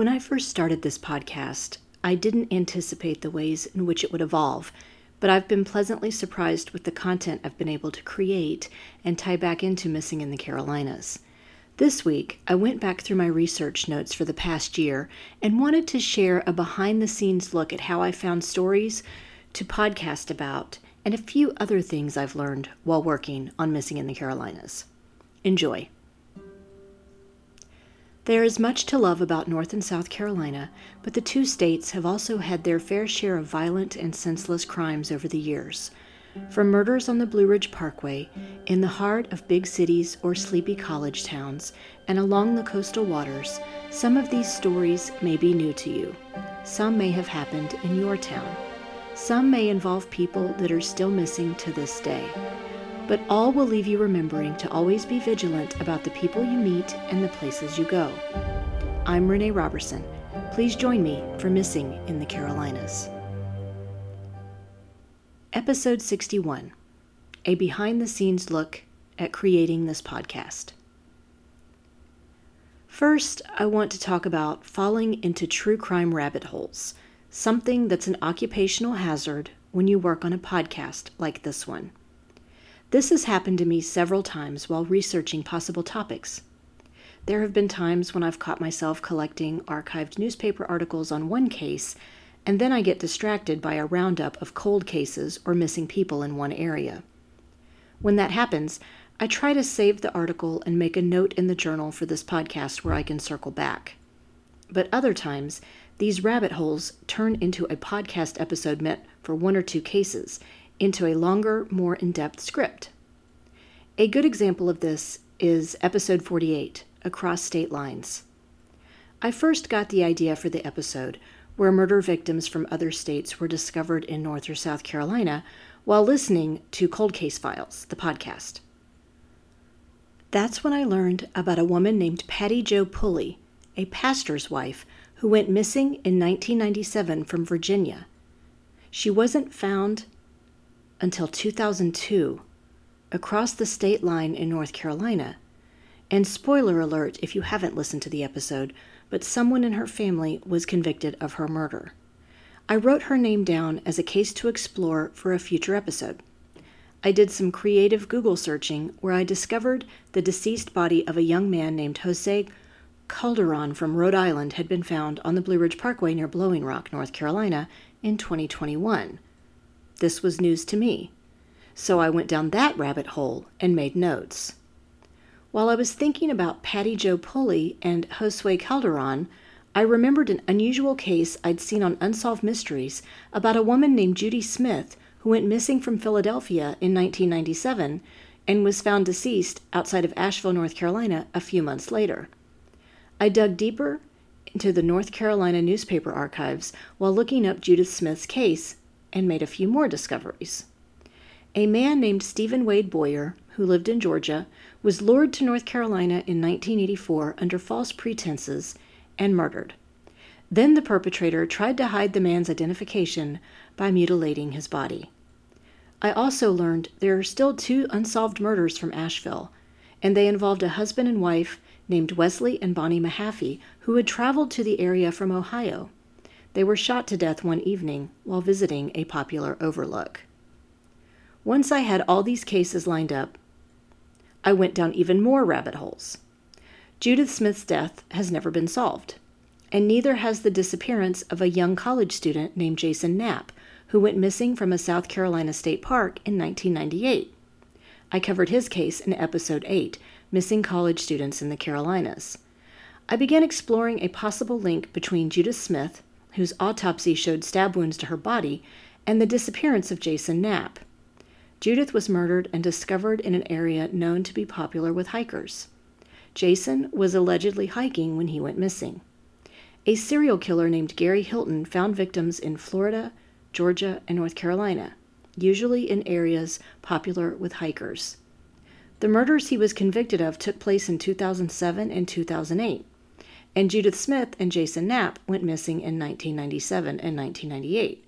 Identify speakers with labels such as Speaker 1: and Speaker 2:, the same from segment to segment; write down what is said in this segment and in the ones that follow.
Speaker 1: When I first started this podcast, I didn't anticipate the ways in which it would evolve, but I've been pleasantly surprised with the content I've been able to create and tie back into Missing in the Carolinas. This week, I went back through my research notes for the past year and wanted to share a behind the scenes look at how I found stories to podcast about and a few other things I've learned while working on Missing in the Carolinas. Enjoy. There is much to love about North and South Carolina, but the two states have also had their fair share of violent and senseless crimes over the years. From murders on the Blue Ridge Parkway, in the heart of big cities or sleepy college towns, and along the coastal waters, some of these stories may be new to you. Some may have happened in your town. Some may involve people that are still missing to this day. But all will leave you remembering to always be vigilant about the people you meet and the places you go. I'm Renee Roberson. Please join me for Missing in the Carolinas. Episode 61 A behind the scenes look at creating this podcast. First, I want to talk about falling into true crime rabbit holes something that's an occupational hazard when you work on a podcast like this one. This has happened to me several times while researching possible topics. There have been times when I've caught myself collecting archived newspaper articles on one case, and then I get distracted by a roundup of cold cases or missing people in one area. When that happens, I try to save the article and make a note in the journal for this podcast where I can circle back. But other times, these rabbit holes turn into a podcast episode meant for one or two cases, into a longer, more in depth script. A good example of this is episode 48 Across State Lines. I first got the idea for the episode where murder victims from other states were discovered in North or South Carolina while listening to Cold Case Files, the podcast. That's when I learned about a woman named Patty Jo Pulley, a pastor's wife who went missing in 1997 from Virginia. She wasn't found until 2002 across the state line in North Carolina. And spoiler alert if you haven't listened to the episode, but someone in her family was convicted of her murder. I wrote her name down as a case to explore for a future episode. I did some creative Google searching where I discovered the deceased body of a young man named Josue Calderon from Rhode Island had been found on the Blue Ridge Parkway near Blowing Rock, North Carolina, in 2021. This was news to me, so I went down that rabbit hole and made notes. While I was thinking about Patty Jo Pulley and Josue Calderon, I remembered an unusual case I'd seen on Unsolved Mysteries about a woman named Judy Smith who went missing from Philadelphia in 1997 and was found deceased outside of Asheville, North Carolina, a few months later. I dug deeper into the North Carolina newspaper archives while looking up Judith Smith's case and made a few more discoveries. A man named Stephen Wade Boyer, who lived in Georgia, was lured to North Carolina in 1984 under false pretenses and murdered. Then the perpetrator tried to hide the man's identification by mutilating his body. I also learned there are still two unsolved murders from Asheville, and they involved a husband and wife named Wesley and Bonnie Mahaffey, who had traveled to the area from Ohio. They were shot to death one evening while visiting a popular overlook. Once I had all these cases lined up, I went down even more rabbit holes. Judith Smith's death has never been solved, and neither has the disappearance of a young college student named Jason Knapp, who went missing from a South Carolina state park in 1998. I covered his case in episode 8, missing college students in the Carolinas. I began exploring a possible link between Judith Smith, whose autopsy showed stab wounds to her body, and the disappearance of Jason Knapp. Judith was murdered and discovered in an area known to be popular with hikers. Jason was allegedly hiking when he went missing. A serial killer named Gary Hilton found victims in Florida, Georgia, and North Carolina, usually in areas popular with hikers. The murders he was convicted of took place in 2007 and 2008, and Judith Smith and Jason Knapp went missing in 1997 and 1998.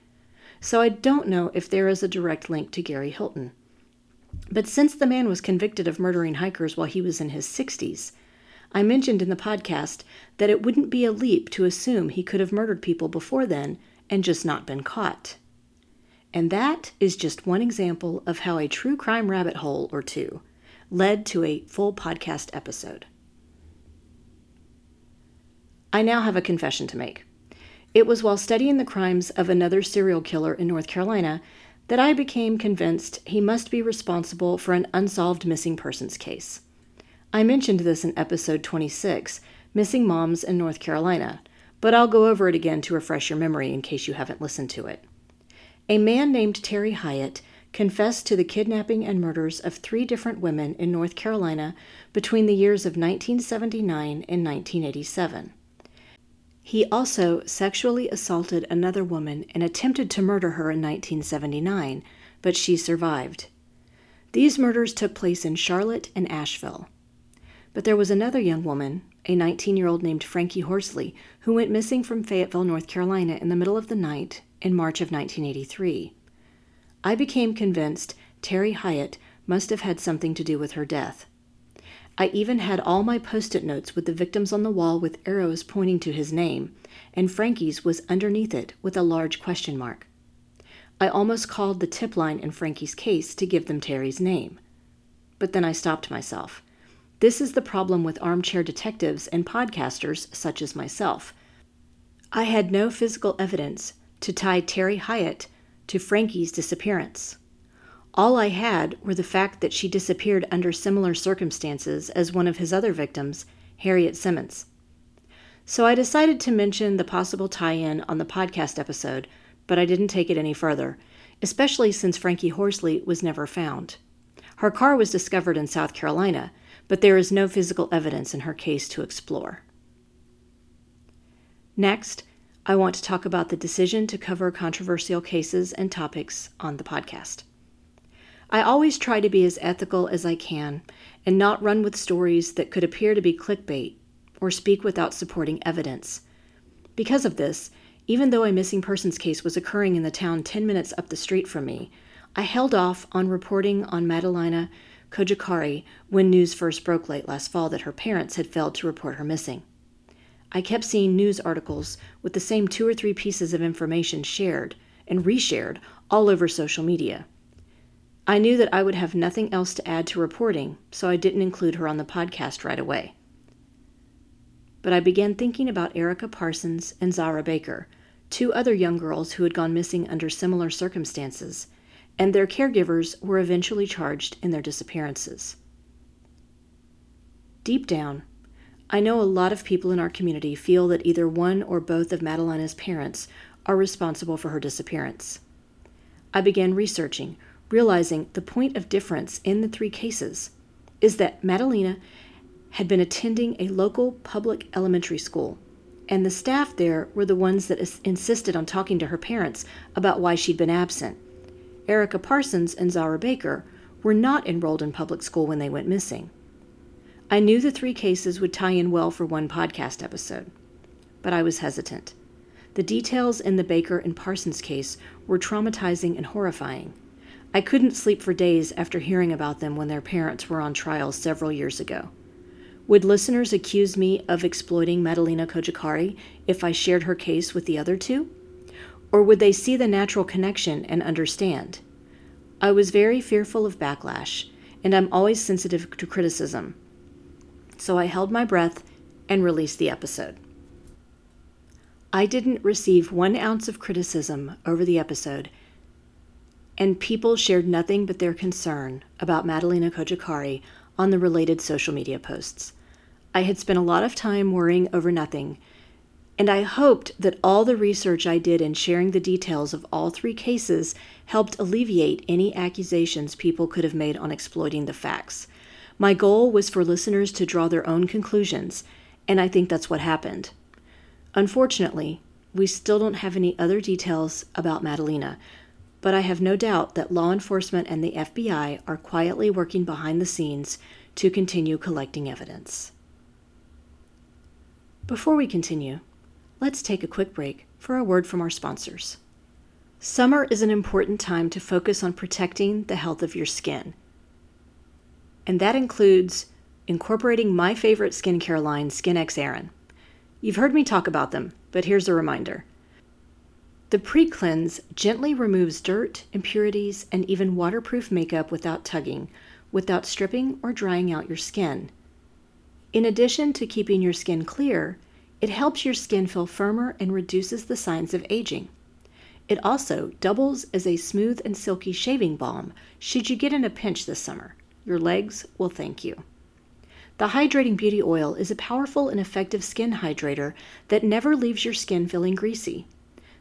Speaker 1: So I don't know if there is a direct link to Gary Hilton. But since the man was convicted of murdering hikers while he was in his 60s, I mentioned in the podcast that it wouldn't be a leap to assume he could have murdered people before then and just not been caught. And that is just one example of how a true crime rabbit hole or two led to a full podcast episode. I now have a confession to make. It was while studying the crimes of another serial killer in North Carolina that I became convinced he must be responsible for an unsolved missing persons case. I mentioned this in episode 26, Missing Moms in North Carolina, but I'll go over it again to refresh your memory in case you haven't listened to it. A man named Terry Hyatt confessed to the kidnapping and murders of three different women in North Carolina between the years of 1979 and 1987. He also sexually assaulted another woman and attempted to murder her in 1979, but she survived. These murders took place in Charlotte and Asheville. But there was another young woman, a 19 year old named Frankie Horsley, who went missing from Fayetteville, North Carolina in the middle of the night in March of 1983. I became convinced Terry Hyatt must have had something to do with her death. I even had all my post it notes with the victims on the wall with arrows pointing to his name, and Frankie's was underneath it with a large question mark. I almost called the tip line in Frankie's case to give them Terry's name. But then I stopped myself. This is the problem with armchair detectives and podcasters such as myself. I had no physical evidence to tie Terry Hyatt to Frankie's disappearance. All I had were the fact that she disappeared under similar circumstances as one of his other victims, Harriet Simmons. So I decided to mention the possible tie in on the podcast episode, but I didn't take it any further, especially since Frankie Horsley was never found. Her car was discovered in South Carolina, but there is no physical evidence in her case to explore. Next, I want to talk about the decision to cover controversial cases and topics on the podcast. I always try to be as ethical as I can and not run with stories that could appear to be clickbait or speak without supporting evidence. Because of this, even though a missing persons case was occurring in the town 10 minutes up the street from me, I held off on reporting on Madalina Cojocari when news first broke late last fall that her parents had failed to report her missing. I kept seeing news articles with the same two or three pieces of information shared and reshared all over social media. I knew that I would have nothing else to add to reporting, so I didn't include her on the podcast right away. But I began thinking about Erica Parsons and Zara Baker, two other young girls who had gone missing under similar circumstances, and their caregivers were eventually charged in their disappearances. Deep down, I know a lot of people in our community feel that either one or both of Madalina's parents are responsible for her disappearance. I began researching, realizing the point of difference in the three cases is that Madalina had been attending a local public elementary school, and the staff there were the ones that insisted on talking to her parents about why she'd been absent. Erica Parsons and Zara Baker were not enrolled in public school when they went missing. I knew the three cases would tie in well for one podcast episode, but I was hesitant. The details in the Baker and Parsons case were traumatizing and horrifying, I couldn't sleep for days after hearing about them when their parents were on trial several years ago. Would listeners accuse me of exploiting Madalina Cojocari if I shared her case with the other two? Or would they see the natural connection and understand? I was very fearful of backlash, and I'm always sensitive to criticism. So I held my breath and released the episode. I didn't receive one ounce of criticism over the episode and people shared nothing but their concern about Madalina Cojocari on the related social media posts. I had spent a lot of time worrying over nothing, and I hoped that all the research I did in sharing the details of all three cases helped alleviate any accusations people could have made on exploiting the facts. My goal was for listeners to draw their own conclusions, and I think that's what happened. Unfortunately, we still don't have any other details about Madalina, but I have no doubt that law enforcement and the FBI are quietly working behind the scenes to continue collecting evidence. Before we continue, let's take a quick break for a word from our sponsors. Summer is an important time to focus on protecting the health of your skin, and that includes incorporating my favorite skincare line, SkinX Aeron. You've heard me talk about them, but here's a reminder. The pre cleanse gently removes dirt, impurities, and even waterproof makeup without tugging, without stripping or drying out your skin. In addition to keeping your skin clear, it helps your skin feel firmer and reduces the signs of aging. It also doubles as a smooth and silky shaving balm should you get in a pinch this summer. Your legs will thank you. The Hydrating Beauty Oil is a powerful and effective skin hydrator that never leaves your skin feeling greasy.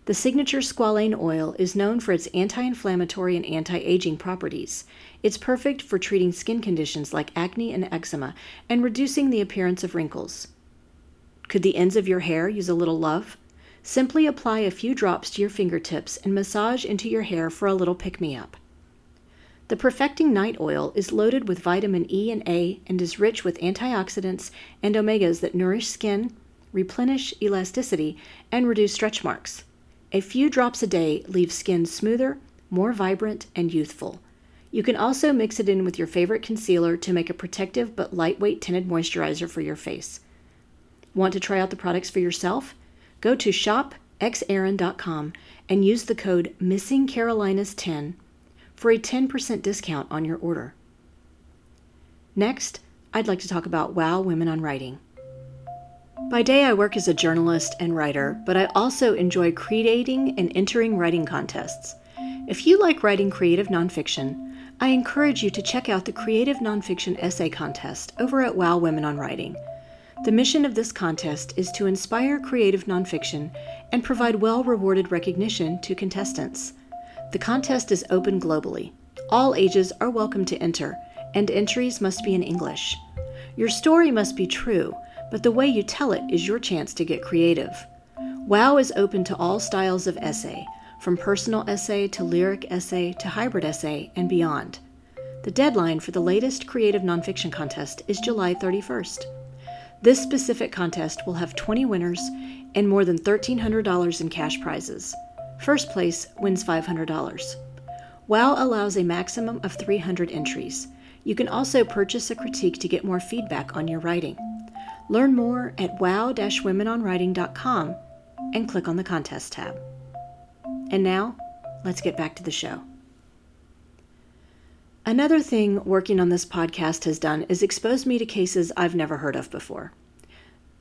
Speaker 1: The signature squalane oil is known for its anti inflammatory and anti aging properties. It's perfect for treating skin conditions like acne and eczema and reducing the appearance of wrinkles. Could the ends of your hair use a little love? Simply apply a few drops to your fingertips and massage into your hair for a little pick me up. The Perfecting Night Oil is loaded with vitamin E and A and is rich with antioxidants and omegas that nourish skin, replenish elasticity, and reduce stretch marks. A few drops a day leave skin smoother, more vibrant, and youthful. You can also mix it in with your favorite concealer to make a protective but lightweight tinted moisturizer for your face. Want to try out the products for yourself? Go to shopzaaron.com and use the code MissingCarolinas10 for a 10% discount on your order. Next, I'd like to talk about Wow Women on Writing. By day, I work as a journalist and writer, but I also enjoy creating and entering writing contests. If you like writing creative nonfiction, I encourage you to check out the Creative Nonfiction Essay Contest over at Wow Women on Writing. The mission of this contest is to inspire creative nonfiction and provide well rewarded recognition to contestants. The contest is open globally. All ages are welcome to enter, and entries must be in English. Your story must be true, but the way you tell it is your chance to get creative. WOW is open to all styles of essay, from personal essay to lyric essay to hybrid essay and beyond. The deadline for the latest creative nonfiction contest is July 31st. This specific contest will have 20 winners and more than $1,300 in cash prizes. First place wins $500. WOW allows a maximum of 300 entries. You can also purchase a critique to get more feedback on your writing. Learn more at wow-womenonwriting.com and click on the contest tab. And now, let's get back to the show. Another thing working on this podcast has done is expose me to cases I've never heard of before.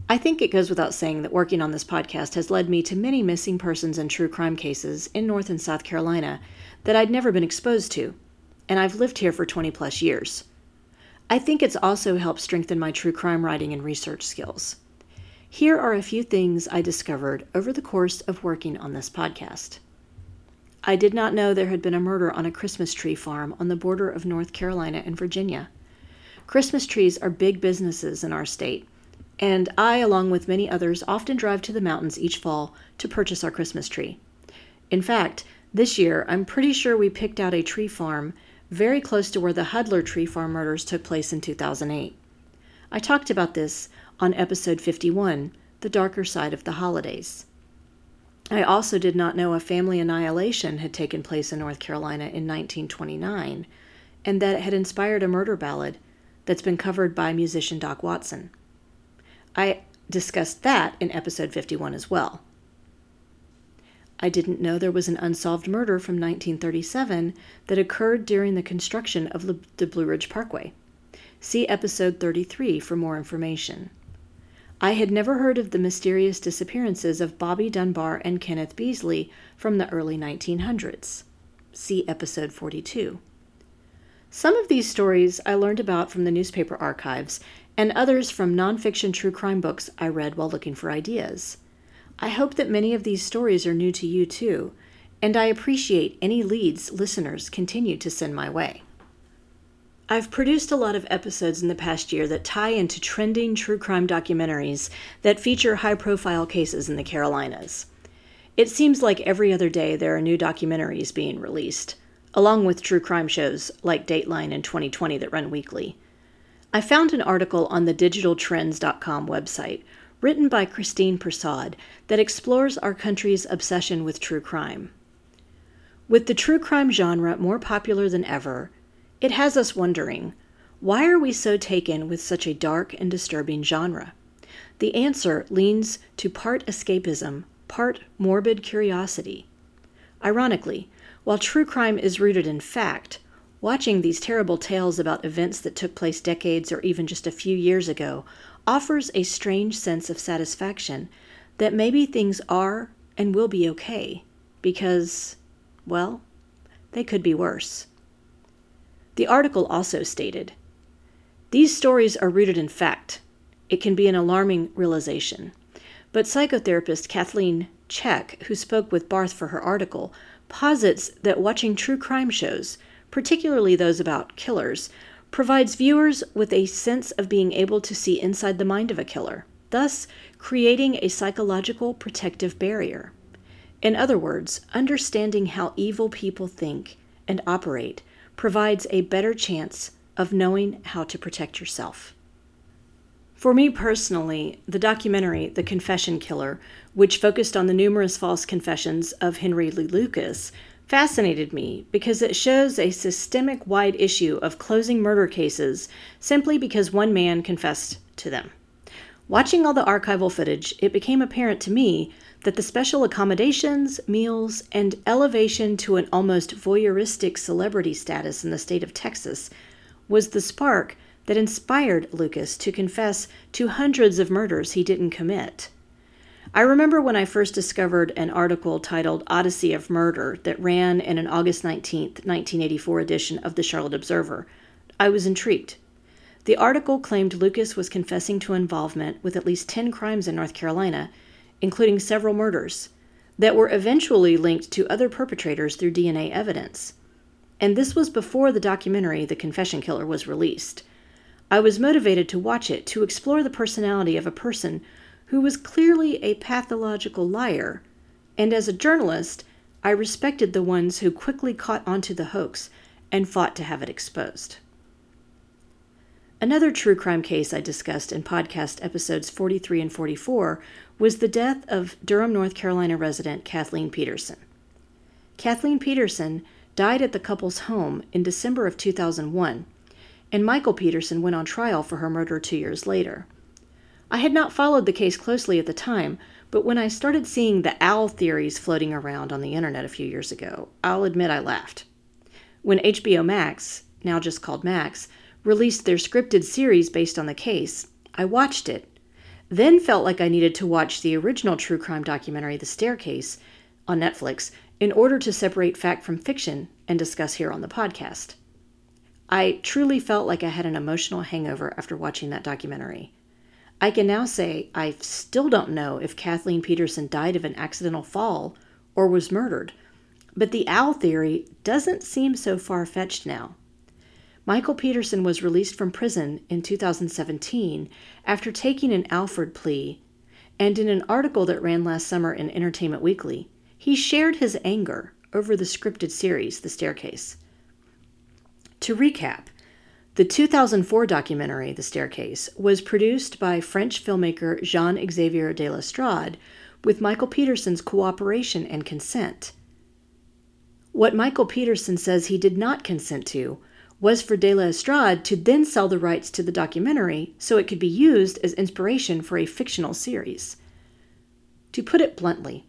Speaker 1: I think it goes without saying that working on this podcast has led me to many missing persons and true crime cases in North and South Carolina that I'd never been exposed to, and I've lived here for 20 plus years. I think it's also helped strengthen my true crime writing and research skills. Here are a few things I discovered over the course of working on this podcast. I did not know there had been a murder on a Christmas tree farm on the border of North Carolina and Virginia. Christmas trees are big businesses in our state, and I, along with many others, often drive to the mountains each fall to purchase our Christmas tree. In fact, this year I'm pretty sure we picked out a tree farm very close to where the Hudler tree farm murders took place in 2008. I talked about this on episode 51, The Darker Side of the Holidays. I also did not know a family annihilation had taken place in North Carolina in 1929 and that it had inspired a murder ballad that's been covered by musician Doc Watson. I discussed that in episode 51 as well. I didn't know there was an unsolved murder from 1937 that occurred during the construction of the Blue Ridge Parkway. See episode 33 for more information. I had never heard of the mysterious disappearances of Bobby Dunbar and Kenneth Beasley from the early 1900s. See episode 42. Some of these stories I learned about from the newspaper archives, and others from nonfiction true crime books I read while looking for ideas. I hope that many of these stories are new to you too, and I appreciate any leads listeners continue to send my way. I've produced a lot of episodes in the past year that tie into trending true crime documentaries that feature high profile cases in the Carolinas. It seems like every other day there are new documentaries being released, along with true crime shows like Dateline and 2020 that run weekly. I found an article on the digitaltrends.com website written by Christine Persaud that explores our country's obsession with true crime. With the true crime genre more popular than ever, it has us wondering Why are we so taken with such a dark and disturbing genre? The answer leans to part escapism, part morbid curiosity. Ironically, while true crime is rooted in fact, watching these terrible tales about events that took place decades or even just a few years ago offers a strange sense of satisfaction that maybe things are and will be okay because, well, they could be worse. The article also stated These stories are rooted in fact. It can be an alarming realization. But psychotherapist Kathleen Check, who spoke with Barth for her article, posits that watching true crime shows, particularly those about killers, provides viewers with a sense of being able to see inside the mind of a killer, thus creating a psychological protective barrier. In other words, understanding how evil people think and operate provides a better chance of knowing how to protect yourself. For me personally, the documentary The Confession Killer, which focused on the numerous false confessions of Henry Lee Lucas, fascinated me because it shows a systemic wide issue of closing murder cases simply because one man confessed to them. Watching all the archival footage, it became apparent to me that the special accommodations, meals, and elevation to an almost voyeuristic celebrity status in the state of Texas was the spark that inspired Lucas to confess to hundreds of murders he didn't commit. I remember when I first discovered an article titled Odyssey of Murder that ran in an August 19, 1984 edition of the Charlotte Observer. I was intrigued. The article claimed Lucas was confessing to involvement with at least 10 crimes in North Carolina, including several murders, that were eventually linked to other perpetrators through DNA evidence. And this was before the documentary The Confession Killer was released. I was motivated to watch it to explore the personality of a person who was clearly a pathological liar, and as a journalist, I respected the ones who quickly caught onto the hoax and fought to have it exposed. Another true crime case I discussed in podcast episodes 43 and 44 was the death of Durham, North Carolina resident Kathleen Peterson. Kathleen Peterson died at the couple's home in December of 2001 and Michael Peterson went on trial for her murder two years later. I had not followed the case closely at the time, but when I started seeing the owl theories floating around on the internet a few years ago, I'll admit I laughed. When HBO Max, now just called Max, released their scripted series based on the case, I watched it, then felt like I needed to watch the original true crime documentary The Staircase on Netflix in order to separate fact from fiction and discuss here on the podcast. I truly felt like I had an emotional hangover after watching that documentary. I can now say I still don't know if Kathleen Peterson died of an accidental fall or was murdered, but the owl theory doesn't seem so far fetched now. Michael Peterson was released from prison in 2017 after taking an Alford plea, and in an article that ran last summer in Entertainment Weekly, he shared his anger over the scripted series The Staircase. To recap, the 2004 documentary, The Staircase, was produced by French filmmaker Jean Xavier de Lestrade with Michael Peterson's cooperation and consent. What Michael Peterson says he did not consent to was for de Lestrade to then sell the rights to the documentary so it could be used as inspiration for a fictional series. To put it bluntly,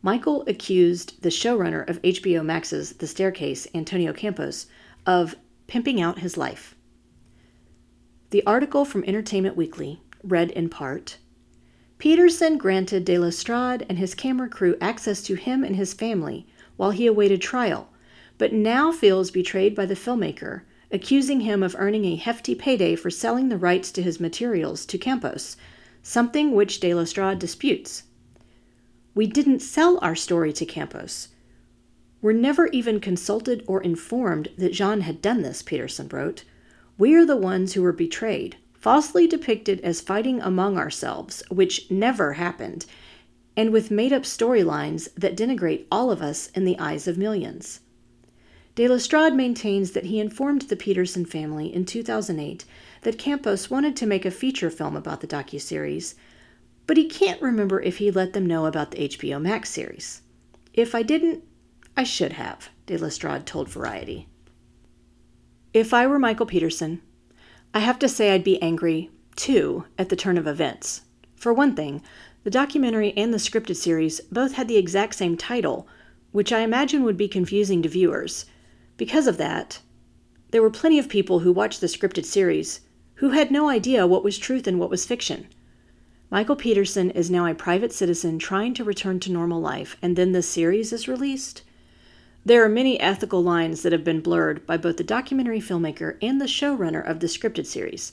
Speaker 1: Michael accused the showrunner of HBO Max's The Staircase, Antonio Campos, of pimping out his life. The article from Entertainment Weekly read in part Peterson granted de Lestrade and his camera crew access to him and his family while he awaited trial, but now feels betrayed by the filmmaker, accusing him of earning a hefty payday for selling the rights to his materials to Campos, something which de Lestrade disputes. We didn't sell our story to Campos We're never even consulted or informed that Jean had done this, Peterson wrote. We are the ones who were betrayed, falsely depicted as fighting among ourselves, which never happened, and with made up storylines that denigrate all of us in the eyes of millions. De Lestrade maintains that he informed the Peterson family in 2008 that Campos wanted to make a feature film about the docuseries, but he can't remember if he let them know about the HBO Max series. If I didn't, I should have, de Lestrade told Variety. If I were Michael Peterson, I have to say I'd be angry, too, at the turn of events. For one thing, the documentary and the scripted series both had the exact same title, which I imagine would be confusing to viewers. Because of that, there were plenty of people who watched the scripted series who had no idea what was truth and what was fiction. Michael Peterson is now a private citizen trying to return to normal life, and then the series is released? There are many ethical lines that have been blurred by both the documentary filmmaker and the showrunner of the scripted series.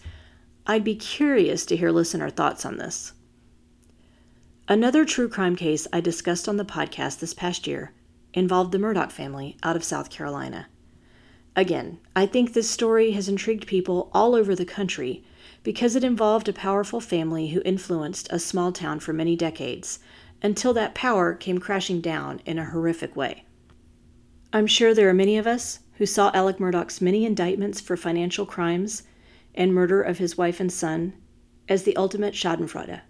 Speaker 1: I'd be curious to hear listener thoughts on this. Another true crime case I discussed on the podcast this past year involved the Murdaugh family out of South Carolina. Again, I think this story has intrigued people all over the country because it involved a powerful family who influenced a small town for many decades until that power came crashing down in a horrific way. I'm sure there are many of us who saw Alex Murdaugh's many indictments for financial crimes and murder of his wife and son as the ultimate Schadenfreude.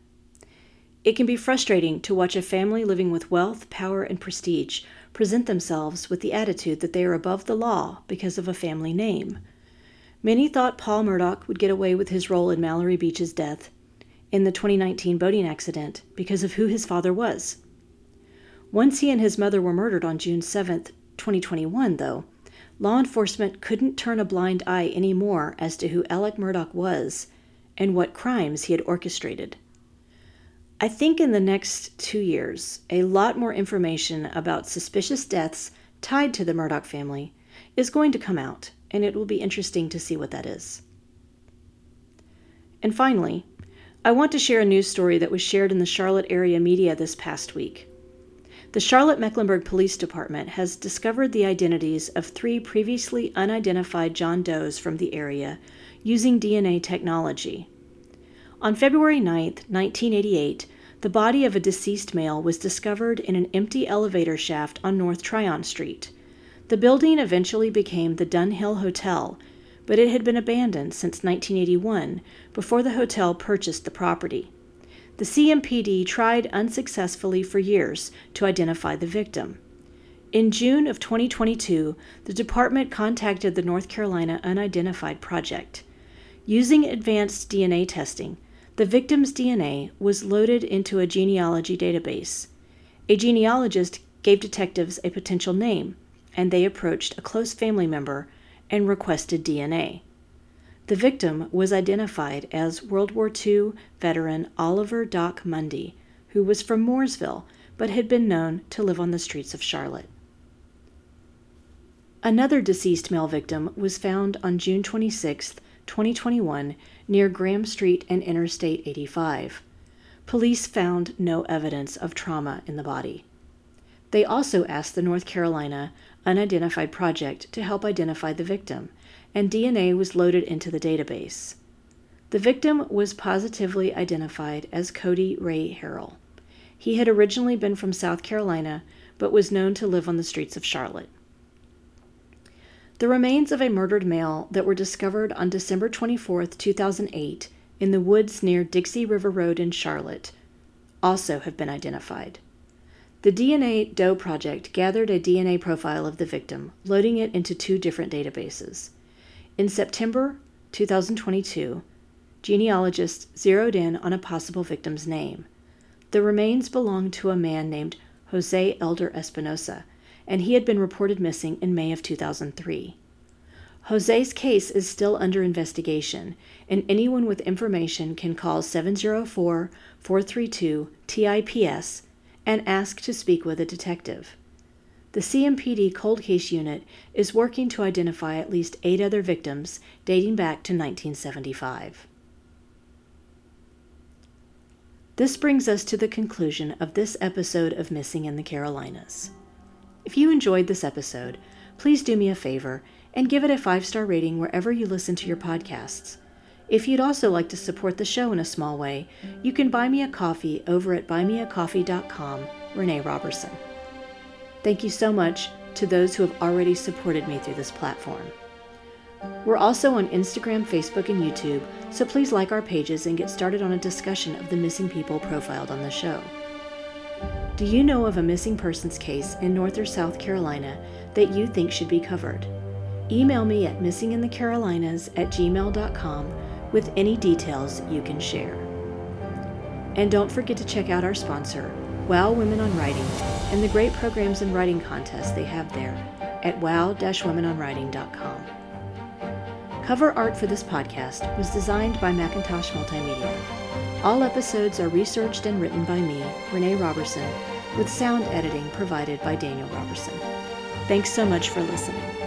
Speaker 1: It can be frustrating to watch a family living with wealth, power, and prestige present themselves with the attitude that they are above the law because of a family name. Many thought Paul Murdaugh would get away with his role in Mallory Beach's death in the 2019 boating accident because of who his father was. Once he and his mother were murdered on June 7, 2021, though, law enforcement couldn't turn a blind eye anymore as to who Alex Murdaugh was and what crimes he had orchestrated. I think in the next two years, a lot more information about suspicious deaths tied to the Murdaugh family is going to come out, and it will be interesting to see what that is. And finally, I want to share a news story that was shared in the Charlotte area media this past week. The Charlotte Mecklenburg Police Department has discovered the identities of three previously unidentified John Does from the area using DNA technology. On February 9, 1988, the body of a deceased male was discovered in an empty elevator shaft on North Tryon Street. The building eventually became the Dunhill Hotel, but it had been abandoned since 1981 before the hotel purchased the property. The CMPD tried unsuccessfully for years to identify the victim. In June of 2022, the department contacted the North Carolina Unidentified Project. Using advanced DNA testing, the victim's DNA was loaded into a genealogy database. A genealogist gave detectives a potential name, and they approached a close family member and requested DNA. The victim was identified as World War II veteran Oliver Doc Mundy, who was from Mooresville but had been known to live on the streets of Charlotte. Another deceased male victim was found on June 26, 2021, near Graham Street and Interstate 85. Police found no evidence of trauma in the body. They also asked the North Carolina Unidentified Project to help identify the victim, and DNA was loaded into the database. The victim was positively identified as Cody Ray Harrell. He had originally been from South Carolina, but was known to live on the streets of Charlotte. The remains of a murdered male that were discovered on December 24, 2008, in the woods near Dixie River Road in Charlotte also have been identified. The DNA Doe Project gathered a DNA profile of the victim, loading it into two different databases. In September 2022, genealogists zeroed in on a possible victim's name. The remains belonged to a man named Jose Elder Espinosa, and he had been reported missing in May of 2003. Jose's case is still under investigation, and anyone with information can call 704 432 TIPS and ask to speak with a detective. The CMPD Cold Case Unit is working to identify at least eight other victims dating back to 1975. This brings us to the conclusion of this episode of Missing in the Carolinas. If you enjoyed this episode, please do me a favor and give it a five star rating wherever you listen to your podcasts. If you'd also like to support the show in a small way, you can buy me a coffee over at buymeacoffee.com, Renee Roberson. Thank you so much to those who have already supported me through this platform. We're also on Instagram, Facebook, and YouTube, so please like our pages and get started on a discussion of the missing people profiled on the show. Do you know of a missing persons case in North or South Carolina that you think should be covered? email me at missinginthecarolinas at gmail.com with any details you can share. And don't forget to check out our sponsor, Wow Women on Writing, and the great programs and writing contests they have there at wow-womenonwriting.com. Cover art for this podcast was designed by Macintosh Multimedia. All episodes are researched and written by me, Renee Roberson, with sound editing provided by Daniel Roberson. Thanks so much for listening.